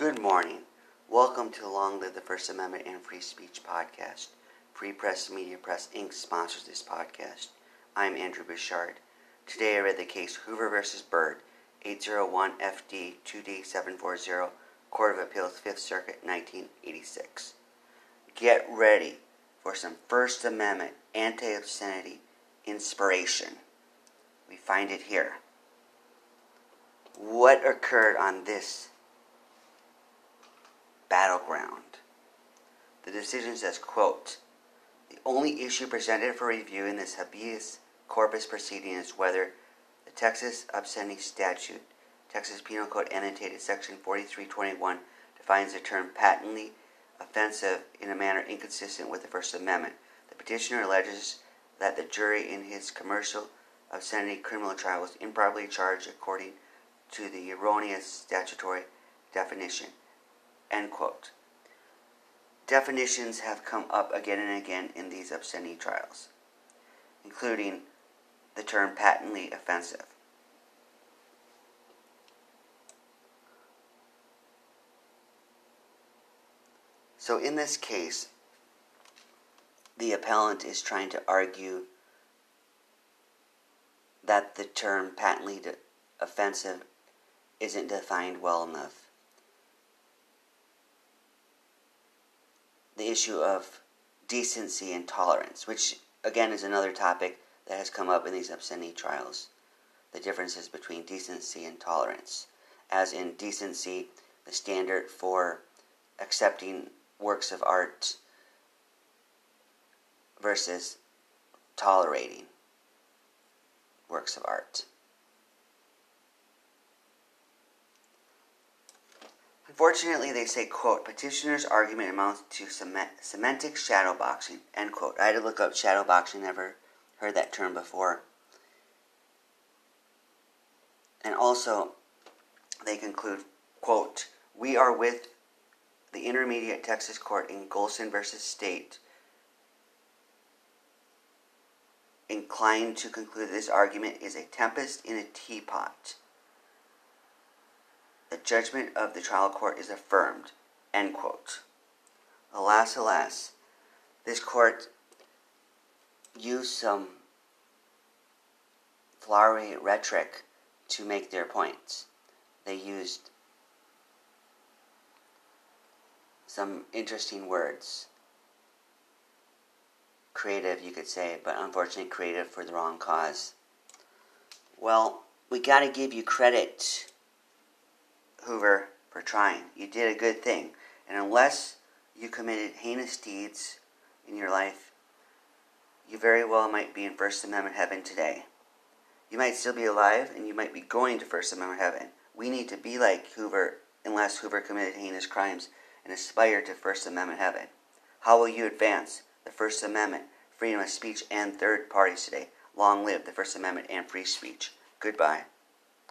Good morning. Welcome to Long Live the First Amendment and Free Speech podcast. Free Press Media Press Inc. sponsors this podcast. I'm Andrew Bouchard. Today I read the case Hoover v. Byrd, 801 FD 2D740, Court of Appeals, 5th Circuit, 1986. Get ready for some First Amendment anti obscenity inspiration. We find it here. What occurred on this battleground? The decision says, quote, the only issue presented for review in this habeas corpus proceeding is whether the Texas obscenity statute, Texas Penal Code annotated section 4321, defines the term patently offensive in a manner inconsistent with the First Amendment. The petitioner alleges that the jury in his commercial obscenity criminal trial was improperly charged according to the erroneous statutory definition. End quote. Definitions have come up again and again in these obscenity trials, including the term patently offensive. So, in this case, the appellant is trying to argue that the term patently offensive isn't defined well enough. The issue of decency and tolerance, which again is another topic that has come up in these obscenity trials. The differences between decency and tolerance. As in decency, the standard for accepting works of art versus tolerating works of art. Unfortunately, they say, quote, petitioner's argument amounts to semantic shadowboxing, end quote. I had to look up shadowboxing, never heard that term before. And also, they conclude, quote, we are with the Intermediate Texas Court in Golson versus State inclined to conclude this argument is a tempest in a teapot. Judgment of the trial court is affirmed. End quote. Alas, alas, this court used some flowery rhetoric to make their points. They used some interesting words creative, you could say, but unfortunately creative for the wrong cause. Well, we got to give you credit, Hoover, for trying. You did a good thing. And unless you committed heinous deeds in your life, you very well might be in First Amendment heaven today. You might still be alive and you might be going to First Amendment heaven. We need to be like Hoover unless Hoover committed heinous crimes and aspire to First Amendment heaven. How will you advance? the First Amendment, freedom of speech, and third parties today. Long live the First Amendment and free speech. Goodbye.